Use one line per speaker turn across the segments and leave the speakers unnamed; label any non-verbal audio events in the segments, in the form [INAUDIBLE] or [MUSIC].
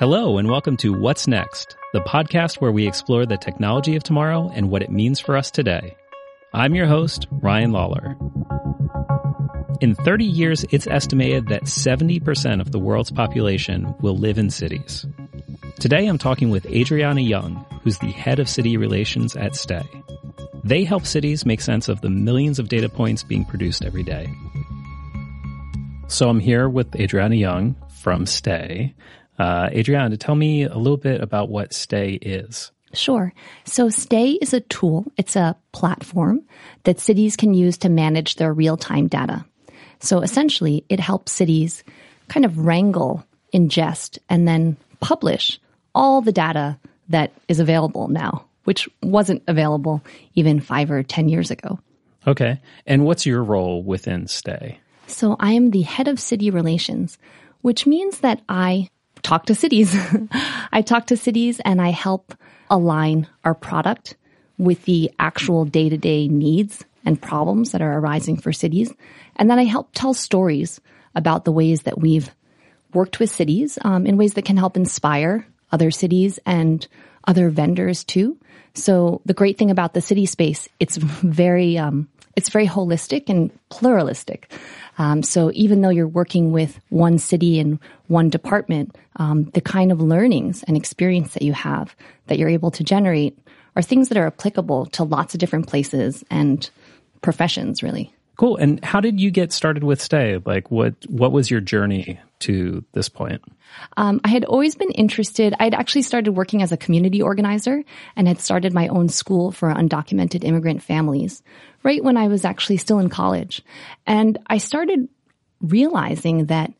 Hello, and welcome to What's Next, the podcast where we explore the technology of tomorrow and what it means for us today. I'm your host, Ryan Lawler. In 30 years, it's estimated that 70% of the world's population will live in cities. Today, I'm talking with Adriana Young, who's the head of city relations at Stae. They help cities make sense of the millions of data points being produced every day. So I'm here with Adriana Young from Stae. Uh, Adriana, tell me a little bit about what Stae is.
Sure. So Stae is a tool. It's a platform that cities can use to manage their real-time data. So essentially, it helps cities kind of wrangle, ingest, and then publish all the data that is available now, which wasn't available even five or 10 years ago.
Okay. And what's your role within Stae?
So I am the head of city relations, which means that I talk to cities. [LAUGHS] I talk to cities and I help align our product with the actual day to day needs and problems that are arising for cities. And then I help tell stories about the ways that we've worked with cities um, in ways that can help inspire other cities and other vendors too. So the great thing about the city space, it's very, um, it's very holistic and pluralistic. Um, so even though you're working with one city and one department, um, the kind of learnings and experience that you have that you're able to generate are things that are applicable to lots of different places and professions, really.
Cool. And how did you get started with Stae? Like, what what was your journey to this point?
Um, I had always been interested. I had actually started working as a community organizer and had started my own school for undocumented immigrant families right when I was actually still in college. And I started realizing that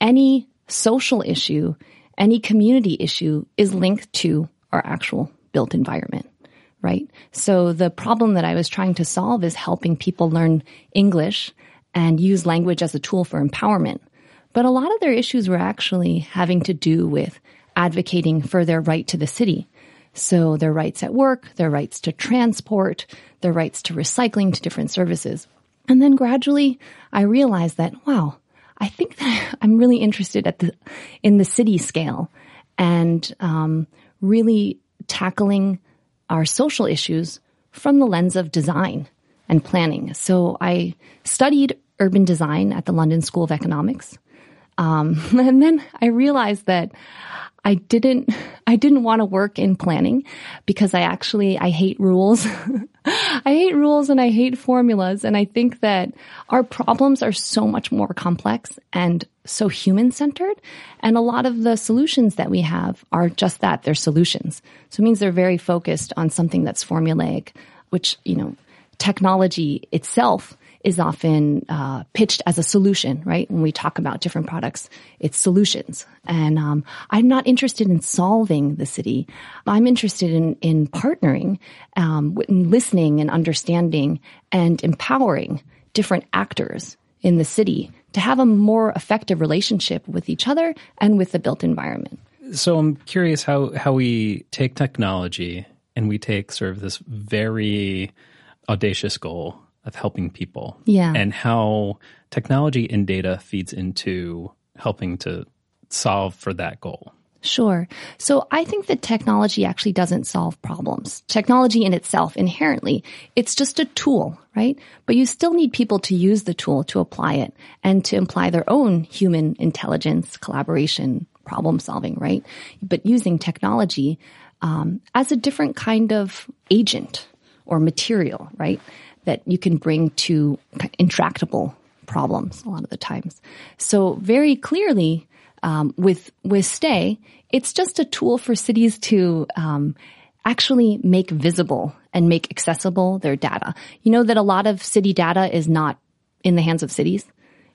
any social issue, any community issue is linked to our actual built environment right? So the problem that I was trying to solve is helping people learn English and use language as a tool for empowerment. But a lot of their issues were actually having to do with advocating for their right to the city. So their rights at work, their rights to transport, their rights to recycling, to different services. And then gradually I realized that, wow, I think that [LAUGHS] I'm really interested at the, in the city scale and, um, really tackling our social issues from the lens of design and planning. So I studied urban design at the London School of Economics. Um, [LAUGHS] and then I realized that I didn't, I didn't want to work in planning because I actually, I hate rules. [LAUGHS] I hate rules and I hate formulas. And I think that our problems are so much more complex and so human centered. And a lot of the solutions that we have are just that. They're solutions. So it means they're very focused on something that's formulaic, which, you know, technology itself is often uh, pitched as a solution, right? When we talk about different products, it's solutions. And um, I'm not interested in solving the city. I'm interested in in partnering, um, in listening and understanding and empowering different actors in the city to have a more effective relationship with each other and with the built environment.
So I'm curious how how we take technology and we take sort of this very audacious goal of helping people.
Yeah.
And how technology and data feeds into helping to solve for that goal.
Sure. So I think that technology actually doesn't solve problems. Technology in itself, inherently, it's just a tool, right? But you still need people to use the tool to apply it and to apply their own human intelligence, collaboration, problem solving, right? But using technology um, as a different kind of agent or material, right? That you can bring to intractable problems a lot of the times. So very clearly, um, with with Stae, it's just a tool for cities to um, actually make visible and make accessible their data. You know that a lot of city data is not in the hands of cities.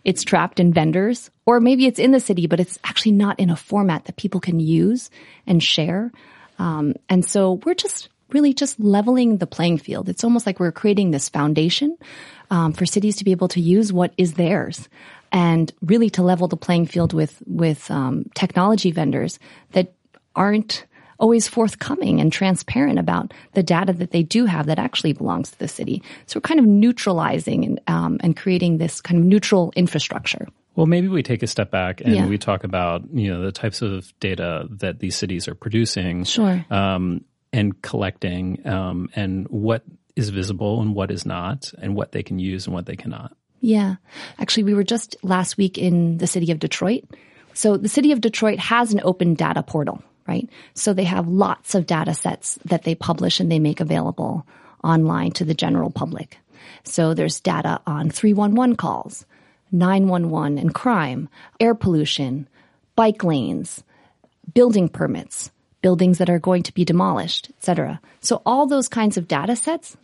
It's trapped in vendors, or maybe it's in the city, but it's actually not in a format that people can use and share. Um, and so we're just really just leveling the playing field. It's almost like we're creating this foundation um, for cities to be able to use what is theirs and really to level the playing field with with um, technology vendors that aren't always forthcoming and transparent about the data that they do have that actually belongs to the city. So we're kind of neutralizing and um, and creating this kind of neutral infrastructure.
Well, maybe we take a step back and
Yeah.
we talk about you know the types of data that these cities are producing,
Sure.
um, and collecting, um, and what is visible and what is not, and what they can use and what they cannot.
Yeah. Actually, we were just last week in the city of Detroit. So the city of Detroit has an open data portal, right? So they have lots of data sets that they publish and they make available online to the general public. So there's data on 311 calls, 911 and crime, air pollution, bike lanes, building permits, buildings that are going to be demolished, et cetera. So all those kinds of data sets,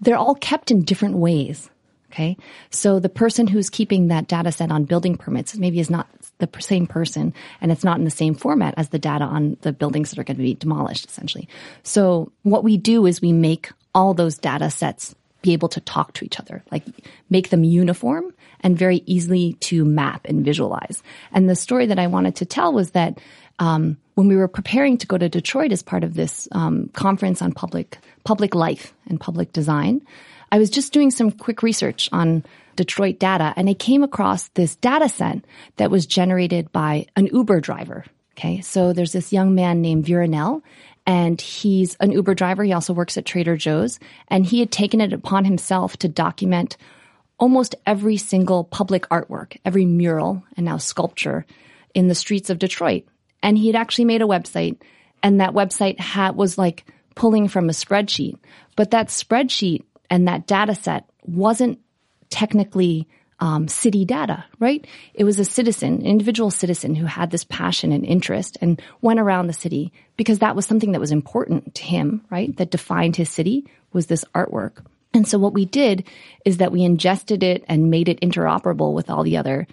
they're all kept in different ways. Okay. So the person who's keeping that data set on building permits maybe is not the same person and it's not in the same format as the data on the buildings that are going to be demolished essentially. So what we do is we make all those data sets be able to talk to each other, like make them uniform and very easily to map and visualize. And the story that I wanted to tell was that um, when we were preparing to go to Detroit as part of this um, conference on public public life and public design, I was just doing some quick research on Detroit data, and I came across this data set that was generated by an Uber driver. Okay, so there's this young man named Viranel, and he's an Uber driver. He also works at Trader Joe's, and he had taken it upon himself to document almost every single public artwork, every mural and now sculpture in the streets of Detroit. And he had actually made a website, and that website had, was like pulling from a spreadsheet. But that spreadsheet and that data set wasn't technically um, city data, right? It was a citizen, individual citizen who had this passion and interest and went around the city because that was something that was important to him, right? That defined his city was this artwork. And so what we did is that we ingested it and made it interoperable with all the other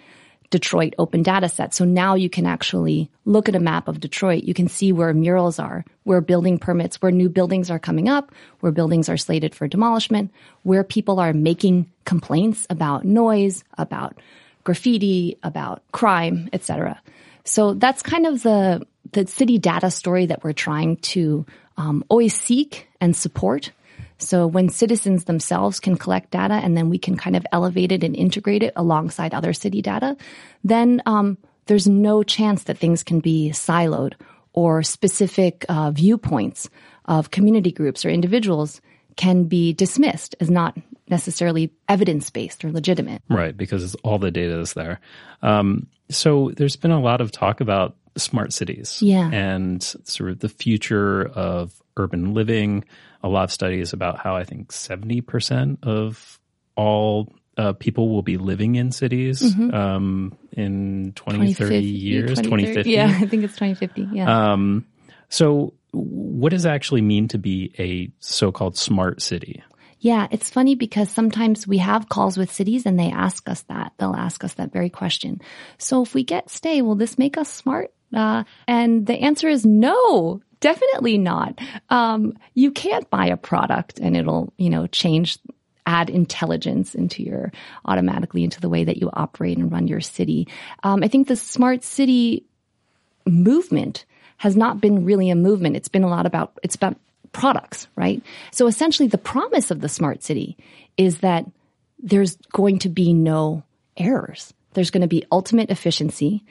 Detroit open data set. So now you can actually look at a map of Detroit. You can see where murals are, where building permits, where new buildings are coming up, where buildings are slated for demolishment, where people are making complaints about noise, about graffiti, about crime, etc. So that's kind of the the city data story that we're trying to um, always seek and support. So when citizens themselves can collect data and then we can kind of elevate it and integrate it alongside other city data, then um, there's no chance that things can be siloed or specific uh, viewpoints of community groups or individuals can be dismissed as not necessarily evidence based or legitimate.
Right, because all the data is there. Um, so there's been a lot of talk about smart cities
Yeah.
and sort of the future of urban living. A lot of studies about how I think 70% of all uh, people will be living in cities um, in 20, 30 years, 2050.
Yeah, I think it's 2050. Yeah.
Um, so, what does it actually mean to be a so called smart city?
Yeah, it's funny because sometimes we have calls with cities and they ask us that. They'll ask us that very question. So if we get Stae, will this make us smart? Uh, and the answer is no, definitely not. Um, you can't buy a product and it'll, you know, change, add intelligence into your automatically into the way that you operate and run your city. Um, I think the smart city movement has not been really a movement. It's been a lot about, it's about products, right? So essentially the promise of the smart city is that there's going to be no errors. There's going to be ultimate efficiency.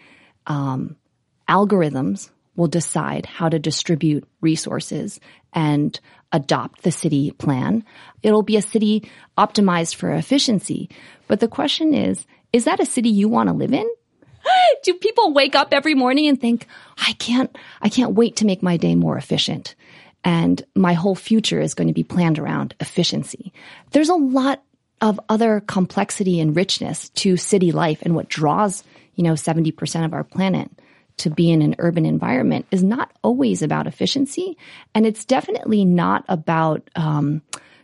Um, algorithms will decide how to distribute resources and adopt the city plan. It'll be a city optimized for efficiency. But the question is, is that a city you want to live in? [GASPS] Do people wake up every morning and think, I can't, I can't wait to make my day more efficient? And my whole future is going to be planned around efficiency. There's a lot of other complexity and richness to city life and what draws, you know, 70% of our planet to be in an urban environment is not always about efficiency. And it's definitely not about, um,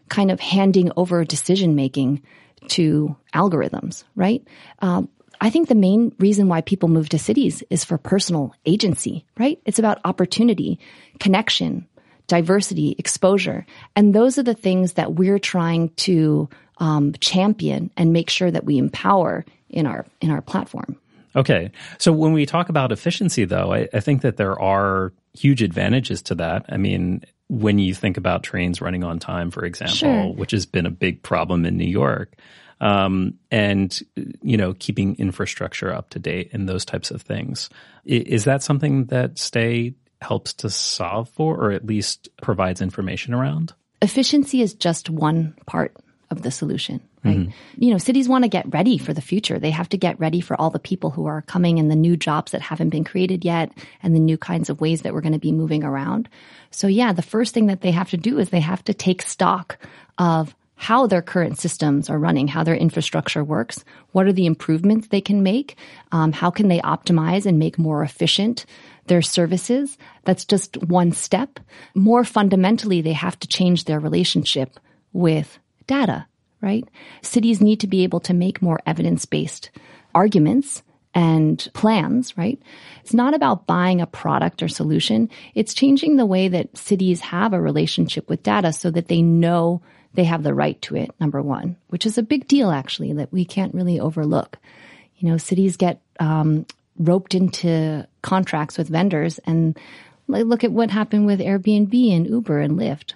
kind of handing over decision making to algorithms, right? Um, I think the main reason why people move to cities is for personal agency, right? It's about opportunity, connection, diversity, exposure. And those are the things that we're trying to um, champion and make sure that we empower in our in our platform.
Okay. So when we talk about efficiency, though, I, I think that there are huge advantages to that. I mean, when you think about trains running on time, for example,
Sure.
which has been a big problem in New York, um, and you know keeping infrastructure up to date and those types of things. Is that something that Stae helps to solve for, or at least provides information around?
Efficiency is just one part of the solution. Mm-hmm. You know, cities want to get ready for the future. They have to get ready for all the people who are coming and the new jobs that haven't been created yet and the new kinds of ways that we're going to be moving around. So yeah, the first thing that they have to do is they have to take stock of how their current systems are running, how their infrastructure works, what are the improvements they can make, um, how can they optimize and make more efficient their services. That's just one step. More fundamentally, they have to change their relationship with data right? Cities need to be able to make more evidence based arguments and plans, right? It's not about buying a product or solution. It's changing the way that cities have a relationship with data so that they know they have the right to it, number one, which is a big deal actually that we can't really overlook. You know, cities get um, roped into contracts with vendors and look at what happened with Airbnb and Uber and Lyft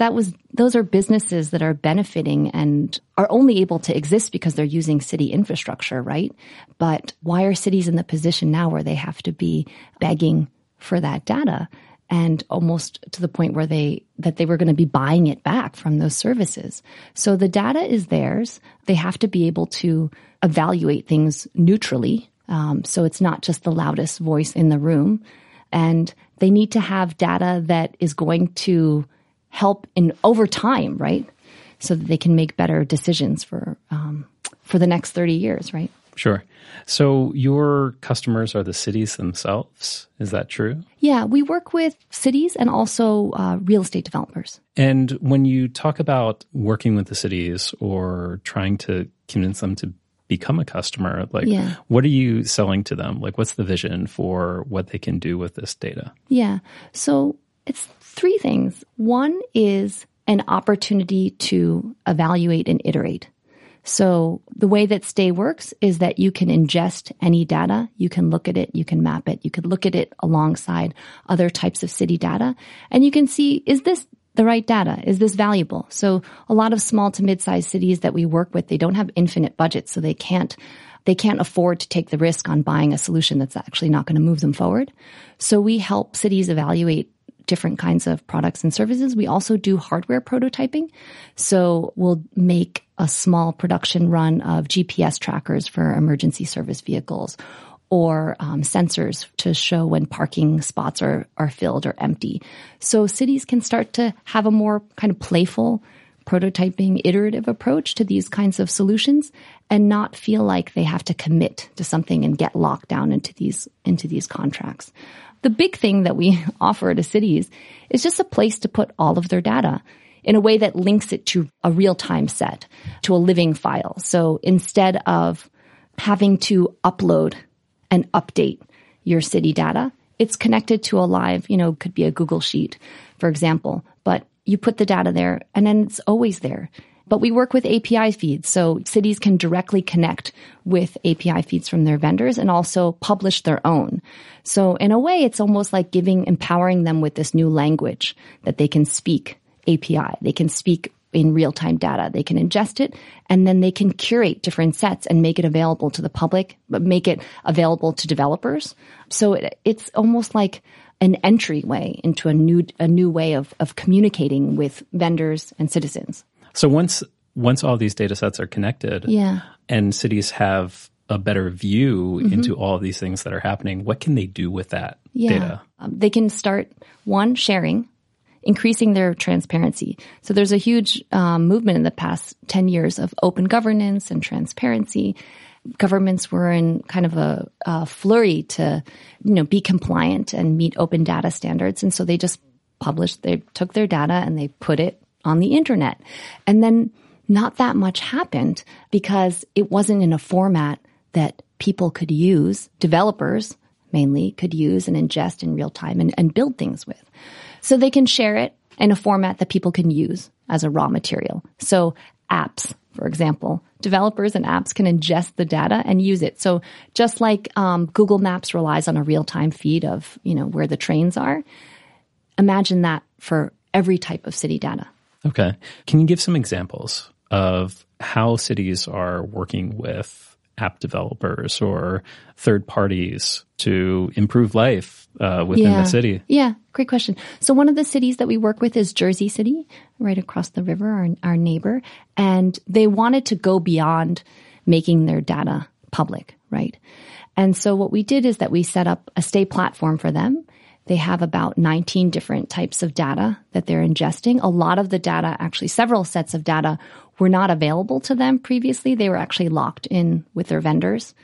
that was those are businesses that are benefiting and are only able to exist because they're using city infrastructure, right? But why are cities in the position now where they have to be begging for that data and almost to the point where they that they were going to be buying it back from those services. So the data is theirs. They have to be able to evaluate things neutrally. Um, so it's not just the loudest voice in the room, and they need to have data that is going to help in over time, right? So that they can make better decisions for um, for the next thirty years, right?
Sure. So your customers are the cities themselves. Is that true?
Yeah, we work with cities and also uh, real estate developers.
And when you talk about working with the cities or trying to convince them to become a customer, like yeah. what are you selling to them? Like what's the vision for what they can do with this data?
Yeah. So it's three things. One is an opportunity to evaluate and iterate. So the way that Stae works is that you can ingest any data, you can look at it, you can map it, you could look at it alongside other types of city data, and you can see, is this the right data? Is this valuable? So a lot of small to mid-sized cities that we work with, they don't have infinite budgets, so they can't they can't afford to take the risk on buying a solution that's actually not going to move them forward. So we help cities evaluate different kinds of products and services. We also do hardware prototyping. So we'll make a small production run of GPS trackers for emergency service vehicles or um, sensors to show when parking spots are, are filled or empty. So cities can start to have a more kind of playful prototyping iterative approach to these kinds of solutions and not feel like they have to commit to something and get locked down into these into these contracts. The big thing that we [LAUGHS] offer to cities is just a place to put all of their data in a way that links it to a real time set, to a living file. So instead of having to upload and update your city data, it's connected to a live, you know, could be a Google Sheet, for example, but you put the data there and then it's always there. But we work with API feeds, so cities can directly connect with API feeds from their vendors and also publish their own. So in a way, it's almost like giving, empowering them with this new language that they can speak API. They can speak in real time data. They can ingest it and then they can curate different sets and make it available to the public, but make it available to developers. So it, it's almost like an entryway into a new, a new way of, of communicating with vendors and citizens.
So once once all these data sets are connected
yeah.
and cities have a better view mm-hmm. into all these things that are happening, what can they do with that
yeah.
data?
Um, they can start one sharing, increasing their transparency. So there's a huge um, movement in the past 10 years of open governance and transparency. Governments were in kind of a, a flurry to, you know, be compliant and meet open data standards. And so they just published, they took their data and they put it on the internet. And then not that much happened because it wasn't in a format that people could use, developers mainly could use and ingest in real time and, and build things with. So they can share it in a format that people can use as a raw material. So apps, for example, developers and apps can ingest the data and use it. So just like um, Google Maps relies on a real time feed of you know where the trains are, imagine that for every type of city data.
Okay. Can you give some examples of how cities are working with app developers or third parties to improve life uh, within
yeah.
the city?
Yeah, great question. So one of the cities that we work with is Jersey City, right across the river, our, our neighbor, and they wanted to go beyond making their data public, right? And so what we did is that we set up a Stae platform for them. They have about 19 different types of data that they're ingesting. A lot of the data, actually several sets of data were not available to them previously. They were actually locked in with their vendors.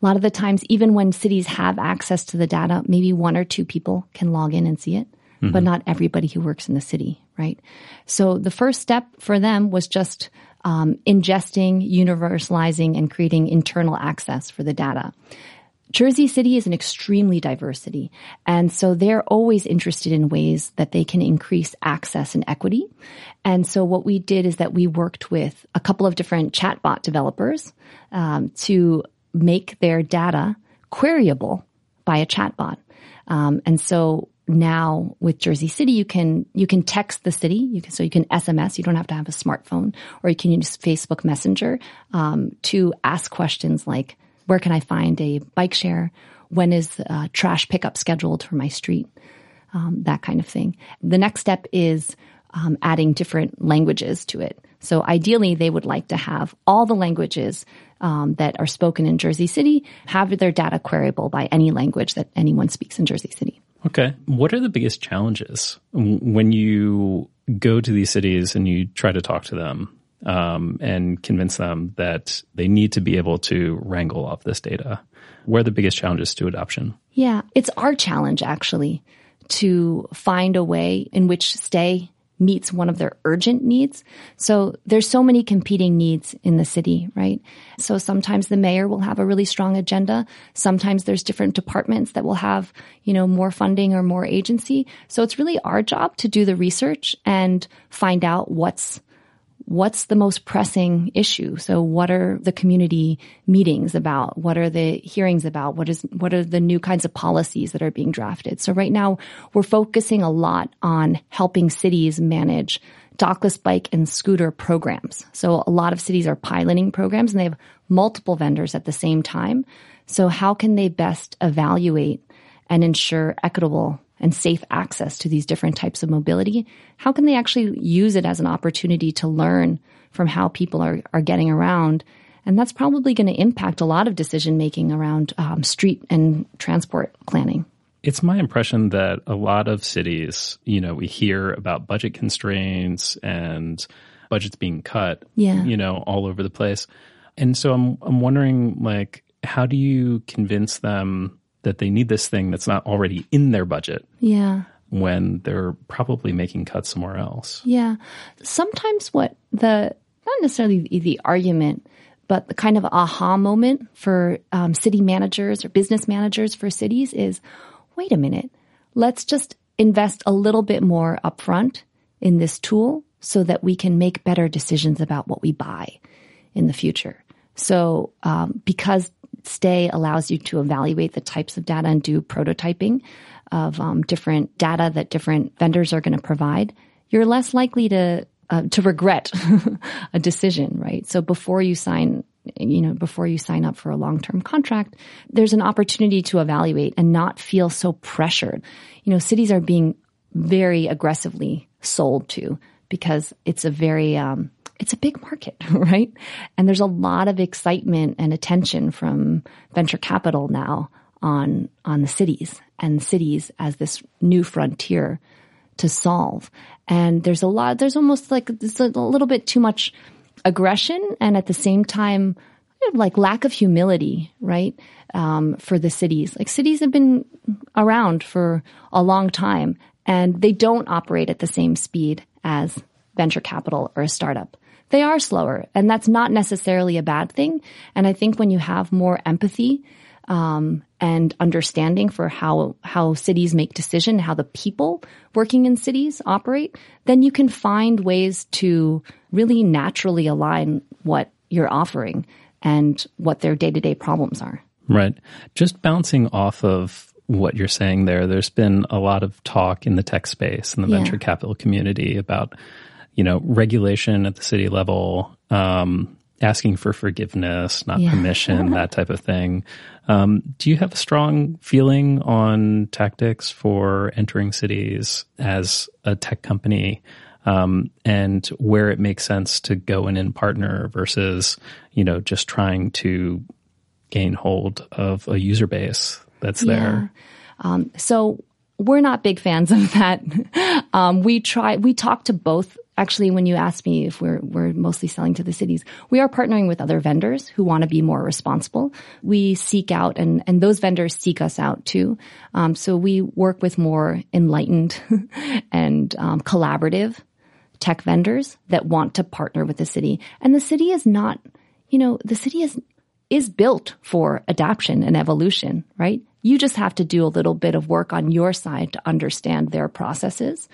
A lot of the times, even when cities have access to the data, maybe one or two people can log in and see it, mm-hmm. but not everybody who works in the city, right? So the first step for them was just um, ingesting, universalizing, and creating internal access for the data. Jersey City is an extremely diverse city. And so they're always interested in ways that they can increase access and equity. And so what we did is that we worked with a couple of different chatbot developers um, to make their data queryable by a chatbot. Um, and so now with Jersey City, you can you can text the city. You can so you can SMS. You don't have to have a smartphone, or you can use Facebook Messenger um, to ask questions like where can I find a bike share? When is uh, trash pickup scheduled for my street? Um, that kind of thing. The next step is um, adding different languages to it. So ideally, they would like to have all the languages um, that are spoken in Jersey City have their data queryable by any language that anyone speaks in Jersey City.
Okay. What are the biggest challenges when you go to these cities and you try to talk to them? Um, and convince them that they need to be able to wrangle off this data? Where are the biggest challenges to adoption?
Yeah, it's our challenge actually to find a way in which Stae meets one of their urgent needs. So there's so many competing needs in the city, right? So sometimes the mayor will have a really strong agenda. Sometimes there's different departments that will have, you know, more funding or more agency. So it's really our job to do the research and find out what's what's the most pressing issue? So what are the community meetings about? What are the hearings about? What is, what are the new kinds of policies that are being drafted? So right now we're focusing a lot on helping cities manage dockless bike and scooter programs. So a lot of cities are piloting programs and they have multiple vendors at the same time. So how can they best evaluate and ensure equitable and safe access to these different types of mobility, how can they actually use it as an opportunity to learn from how people are, are getting around? And that's probably going to impact a lot of decision making around um, street and transport planning.
It's my impression that a lot of cities, you know, we hear about budget constraints and budgets being cut,
yeah.
you know, all over the place. And so I'm I'm wondering like how do you convince them that they need this thing that's not already in their budget.
Yeah.
When they're probably making cuts somewhere else.
Yeah. Sometimes what the, not necessarily the, the argument, but the kind of aha moment for um, city managers or business managers for cities is wait a minute, let's just invest a little bit more upfront in this tool so that we can make better decisions about what we buy in the future. So, um, because Stae allows you to evaluate the types of data and do prototyping of um, different data that different vendors are going to provide. You're less likely to uh, to regret [LAUGHS] a decision, right? So before you sign, you know, before you sign up for a long term contract, there's an opportunity to evaluate and not feel so pressured. You know, cities are being very aggressively sold to because it's a very um, it's a big market, [LAUGHS] right? And there's a lot of excitement and attention from venture capital now on, on the cities and cities as this new frontier to solve. And there's a lot, there's almost like, there's a little bit too much aggression and at the same time, like lack of humility, right? Um, for the cities. Like cities have been around for a long time and they don't operate at the same speed as venture capital or a startup they are slower and that's not necessarily a bad thing. And I think when you have more empathy, um, and understanding for how how cities make decision, how the people working in cities operate, then you can find ways to really naturally align what you're offering and what their day to day problems are.
Right. Just bouncing off of what you're saying there, there's been a lot of talk in the tech space and the yeah. venture capital community about you know, regulation at the city level, um, asking for forgiveness, not yeah. permission, [LAUGHS] that type of thing. Um, do you have a strong feeling on tactics for entering cities as a tech company? Um, and where it makes sense to go in and partner versus, you know, just trying to gain hold of a user base that's yeah. there.
Um, so we're not big fans of [LAUGHS] that. Um, we try, we talk to both. Actually, when you ask me if we're, we're mostly selling to the cities, we are partnering with other vendors who want to be more responsible. We seek out and, and those vendors seek us out too. Um, so we work with more enlightened [LAUGHS] and um, collaborative tech vendors that want to partner with the city. And the city is not, you know, the city is, is built for adaptation and evolution, right? You just have to do a little bit of work on your side to understand their processes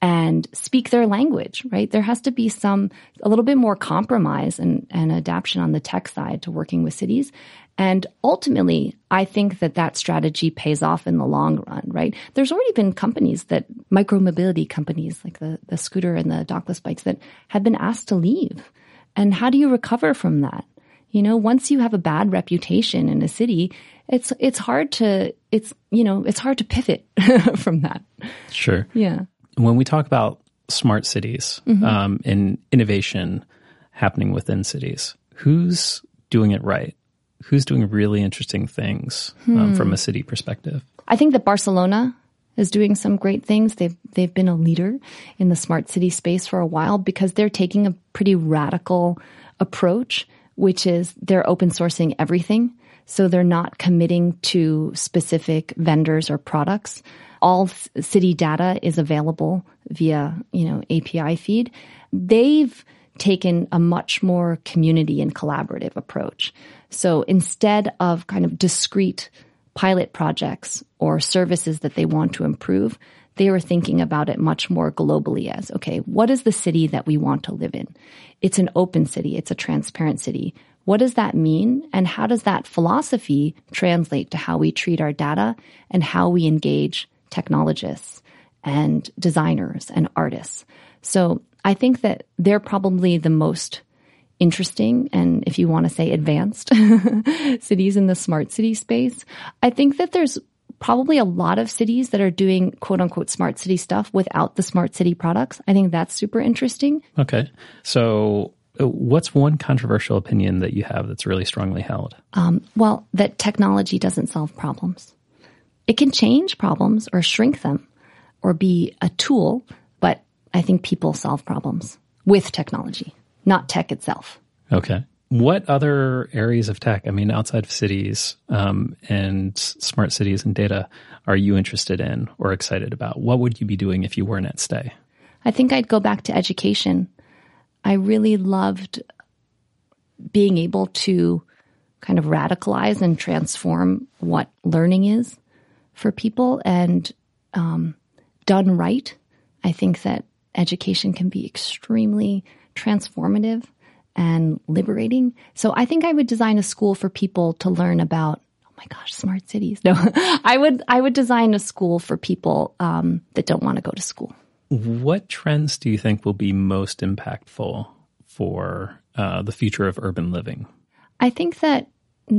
and speak their language, right? There has to be some, a little bit more compromise and, and adaptation on the tech side to working with cities. And ultimately, I think that that strategy pays off in the long run, right? There's already been companies that, micromobility companies like the, the scooter and the dockless bikes that have been asked to leave. And how do you recover from that? You know, once you have a bad reputation in a city, it's, it's hard to, it's, you know, it's hard to pivot [LAUGHS] from that.
Sure.
Yeah.
When we talk about smart cities mm-hmm. um, and innovation happening within cities, who's doing it right? Who's doing really interesting things hmm. um, from a city perspective?
I think that Barcelona is doing some great things. They've they've been a leader in the smart city space for a while because they're taking a pretty radical approach, which is they're open sourcing everything. So they're not committing to specific vendors or products. All city data is available via, you know, API feed. They've taken a much more community and collaborative approach. So instead of kind of discrete pilot projects or services that they want to improve, they were thinking about it much more globally as, okay, what is the city that we want to live in? It's an open city. It's a transparent city. What does that mean? And how does that philosophy translate to how we treat our data and how we engage technologists and designers and artists? So I think that they're probably the most interesting and if you want to say advanced [LAUGHS] cities in the smart city space. I think that there's probably a lot of cities that are doing quote unquote smart city stuff without the smart city products. I think that's super interesting.
Okay. So what's one controversial opinion that you have that's really strongly held?
Um, well, that technology doesn't solve problems. It can change problems or shrink them or be a tool, but I think people solve problems with technology not tech itself.
Okay. What other areas of tech, I mean, outside of cities um, and smart cities and data, are you interested in or excited about? What would you be doing if you weren't at Stae?
I think I'd go back to education. I really loved being able to kind of radicalize and transform what learning is for people and um, done right. I think that education can be extremely transformative and liberating. So I think I would design a school for people to learn about. Oh my gosh, smart cities! [LAUGHS] No, I would I would design a school for people um, that don't want to go to school.
What trends do you think will be most impactful for uh, the future of urban living?
I think that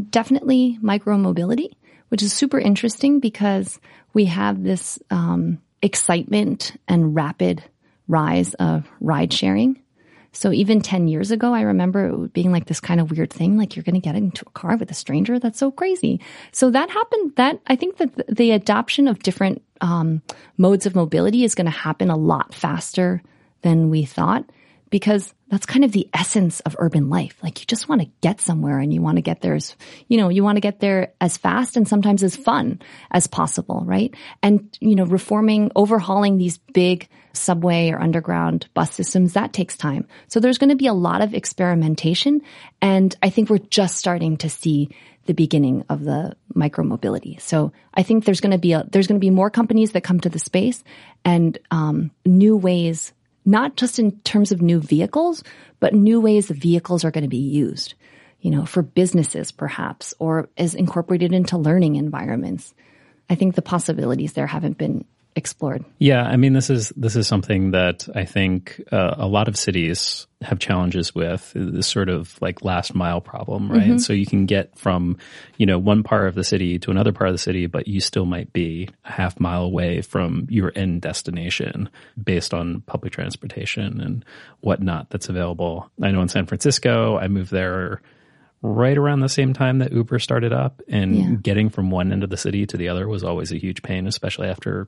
definitely micromobility, which is super interesting because we have this um, excitement and rapid rise of ride sharing so even 10 years ago, I remember it being like this kind of weird thing, like you're going to get into a car with a stranger. That's so crazy. So that happened that I think that the adoption of different um, modes of mobility is going to happen a lot faster than we thought because that's kind of the essence of urban life. Like you just want to get somewhere and you want to get there as, you know, you want to get there as fast and sometimes as fun as possible, right? And, you know, reforming, overhauling these big subway or underground bus systems, that takes time. So there's going to be a lot of experimentation. And I think we're just starting to see the beginning of the micromobility. So I think there's going to be a, there's going to be more companies that come to the space and um, new ways not just in terms of new vehicles, but new ways the vehicles are going to be used, you know, for businesses perhaps, or as incorporated into learning environments. I think the possibilities there haven't been explored.
Yeah, I mean this is this is something that I think uh, a lot of cities have challenges with this sort of like last mile problem, right? Mm-hmm. So you can get from, you know, one part of the city to another part of the city, but you still might be a half mile away from your end destination based on public transportation and whatnot that's available. I know in San Francisco, I moved there right around the same time that Uber started up and yeah. getting from one end of the city to the other was always a huge pain, especially after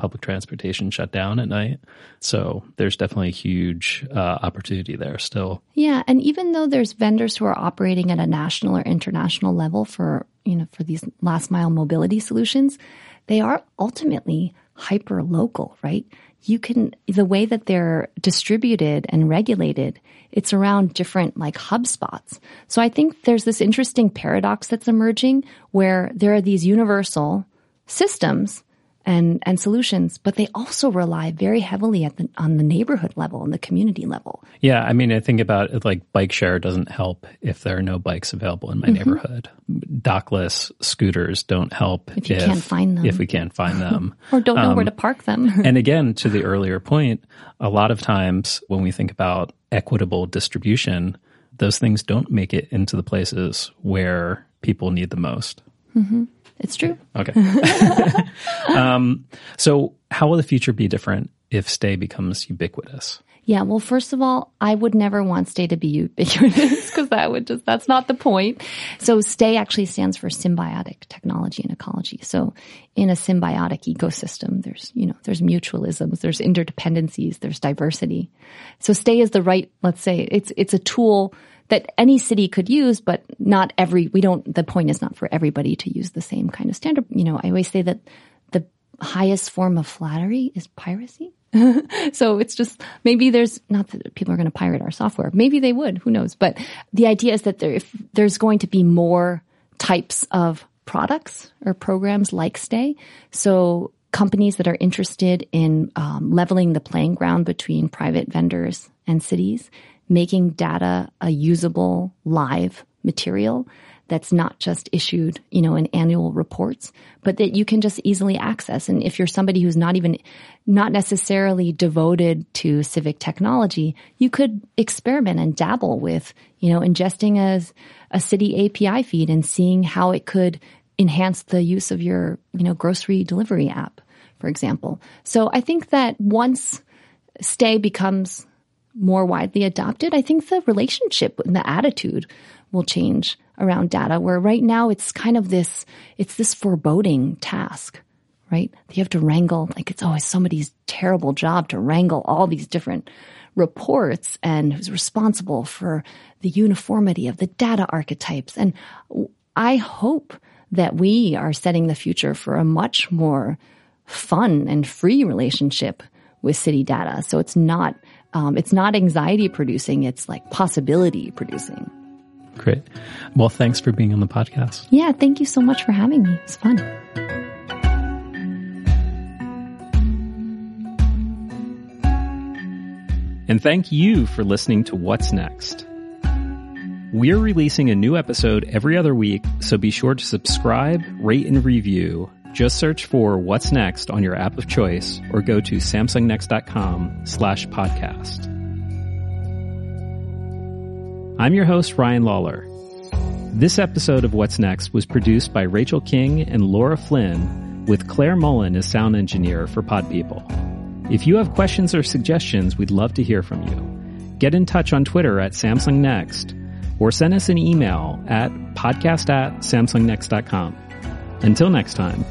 public transportation shut down at night. So there's definitely a huge uh, opportunity there still.
Yeah, and even though there's vendors who are operating at a national or international level for you know for these last mile mobility solutions, they are ultimately hyper local, right? You can the way that they're distributed and regulated, it's around different like hub spots. So I think there's this interesting paradox that's emerging where there are these universal systems and, and solutions, but they also rely very heavily at the, on the neighborhood level and the community level.
Yeah. I mean, I think about it like bike share doesn't help if there are no bikes available in my mm-hmm. neighborhood. Dockless scooters don't help
if you if, can't find them.
If we can't find them.
or don't know um, where to park them. [LAUGHS]
and again, to the earlier point, a lot of times when we think about equitable distribution, those things don't make it into the places where people need the most.
Mm-hmm. It's true.
Okay. [LAUGHS] um, so, how will the future be different if Stae becomes ubiquitous?
Yeah, well, first of all, I would never want Stae to be ubiquitous [LAUGHS] because that would just, that's not the point. So Stae actually stands for symbiotic technology and ecology. So in a symbiotic ecosystem, there's, you know, there's mutualisms, there's interdependencies, there's diversity. So Stae is the right, let's say, it's, it's a tool that any city could use, but not every, we don't, the point is not for everybody to use the same kind of standard. You know, I always say that the highest form of flattery is piracy. [LAUGHS] so it's just, maybe there's, not that people are going to pirate our software. Maybe they would, who knows? But the idea is that there, if there's going to be more types of products or programs like Stae. So companies that are interested in um, leveling the playing ground between private vendors and cities making data a usable live material that's not just issued, you know, in annual reports, but that you can just easily access. And if you're somebody who's not even, not necessarily devoted to civic technology, you could experiment and dabble with, you know, ingesting a, a city API feed and seeing how it could enhance the use of your, you know, grocery delivery app, for example. So I think that once Stae becomes more widely adopted, I think the relationship and the attitude will change around data where right now it's kind of this, it's this foreboding task, right? You have to wrangle, like it's always somebody's terrible job to wrangle all these different reports and who's responsible for the uniformity of the data archetypes. And I hope that we are setting the future for a much more fun and free relationship with city data. So it's not um, it's not anxiety producing, it's like possibility producing.
Great. Well, thanks for being on the podcast.
Yeah, thank you so much for having me. It's fun.
And thank you for listening to What's Next. We're releasing a new episode every other week, so be sure to subscribe, rate, and review just search for What's Next on your app of choice or go to samsungnext.com slash podcast. I'm your host, Ryan Lawler. This episode of What's Next was produced by Rachel King and Laura Flynn with Claire Mullen as sound engineer for Pod People. If you have questions or suggestions, we'd love to hear from you. Get in touch on Twitter at Samsung Next or send us an email at podcast at samsungnext.com. Until next time.